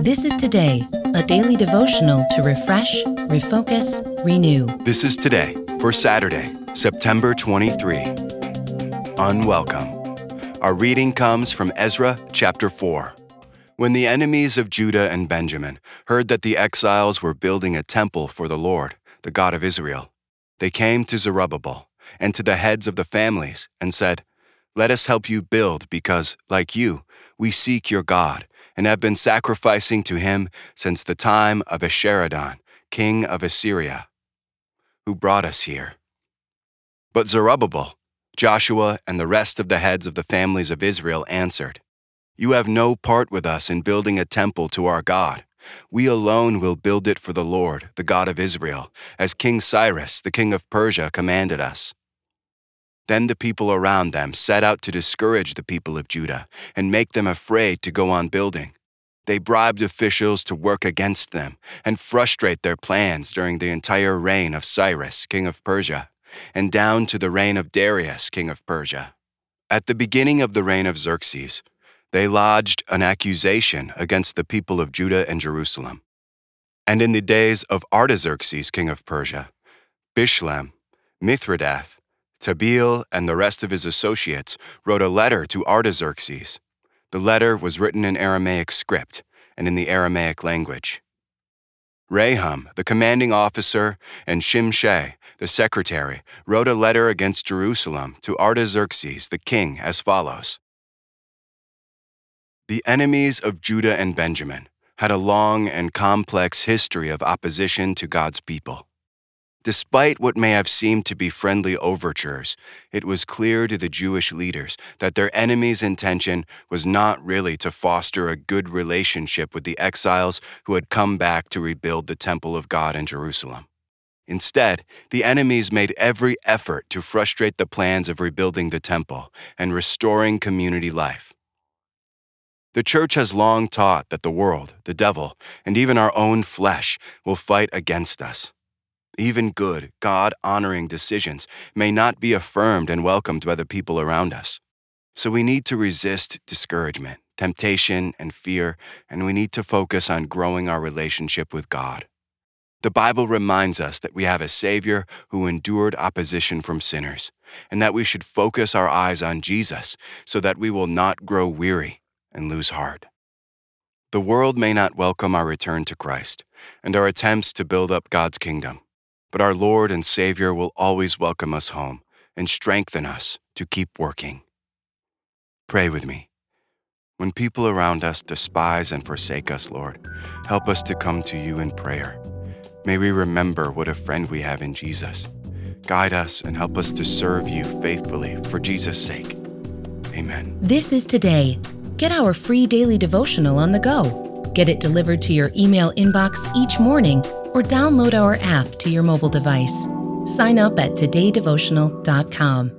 This is Today, a daily devotional to refresh, refocus, renew. This is today for Saturday, September 23. Unwelcome. Our reading comes from Ezra chapter 4. When the enemies of Judah and Benjamin heard that the exiles were building a temple for the Lord, the God of Israel, they came to Zerubbabel and to the heads of the families and said, Let us help you build because, like you, we seek your God and have been sacrificing to him since the time of Esarhaddon, king of Assyria, who brought us here. But Zerubbabel, Joshua, and the rest of the heads of the families of Israel answered, You have no part with us in building a temple to our God. We alone will build it for the Lord, the God of Israel, as King Cyrus, the king of Persia, commanded us. Then the people around them set out to discourage the people of Judah and make them afraid to go on building. They bribed officials to work against them and frustrate their plans during the entire reign of Cyrus, king of Persia, and down to the reign of Darius, king of Persia. At the beginning of the reign of Xerxes, they lodged an accusation against the people of Judah and Jerusalem. And in the days of Artaxerxes, king of Persia, Bishlam, Mithredath, Tabeel and the rest of his associates wrote a letter to Artaxerxes. The letter was written in Aramaic script and in the Aramaic language. Rehum, the commanding officer, and Shimshai, the secretary, wrote a letter against Jerusalem to Artaxerxes the king as follows The enemies of Judah and Benjamin had a long and complex history of opposition to God's people. Despite what may have seemed to be friendly overtures, it was clear to the Jewish leaders that their enemies' intention was not really to foster a good relationship with the exiles who had come back to rebuild the temple of God in Jerusalem. Instead, the enemies made every effort to frustrate the plans of rebuilding the temple and restoring community life. The church has long taught that the world, the devil, and even our own flesh will fight against us. Even good, God honoring decisions may not be affirmed and welcomed by the people around us. So we need to resist discouragement, temptation, and fear, and we need to focus on growing our relationship with God. The Bible reminds us that we have a Savior who endured opposition from sinners, and that we should focus our eyes on Jesus so that we will not grow weary and lose heart. The world may not welcome our return to Christ and our attempts to build up God's kingdom. But our Lord and Savior will always welcome us home and strengthen us to keep working. Pray with me. When people around us despise and forsake us, Lord, help us to come to you in prayer. May we remember what a friend we have in Jesus. Guide us and help us to serve you faithfully for Jesus' sake. Amen. This is Today. Get our free daily devotional on the go. Get it delivered to your email inbox each morning or download our app to your mobile device. Sign up at todaydevotional.com.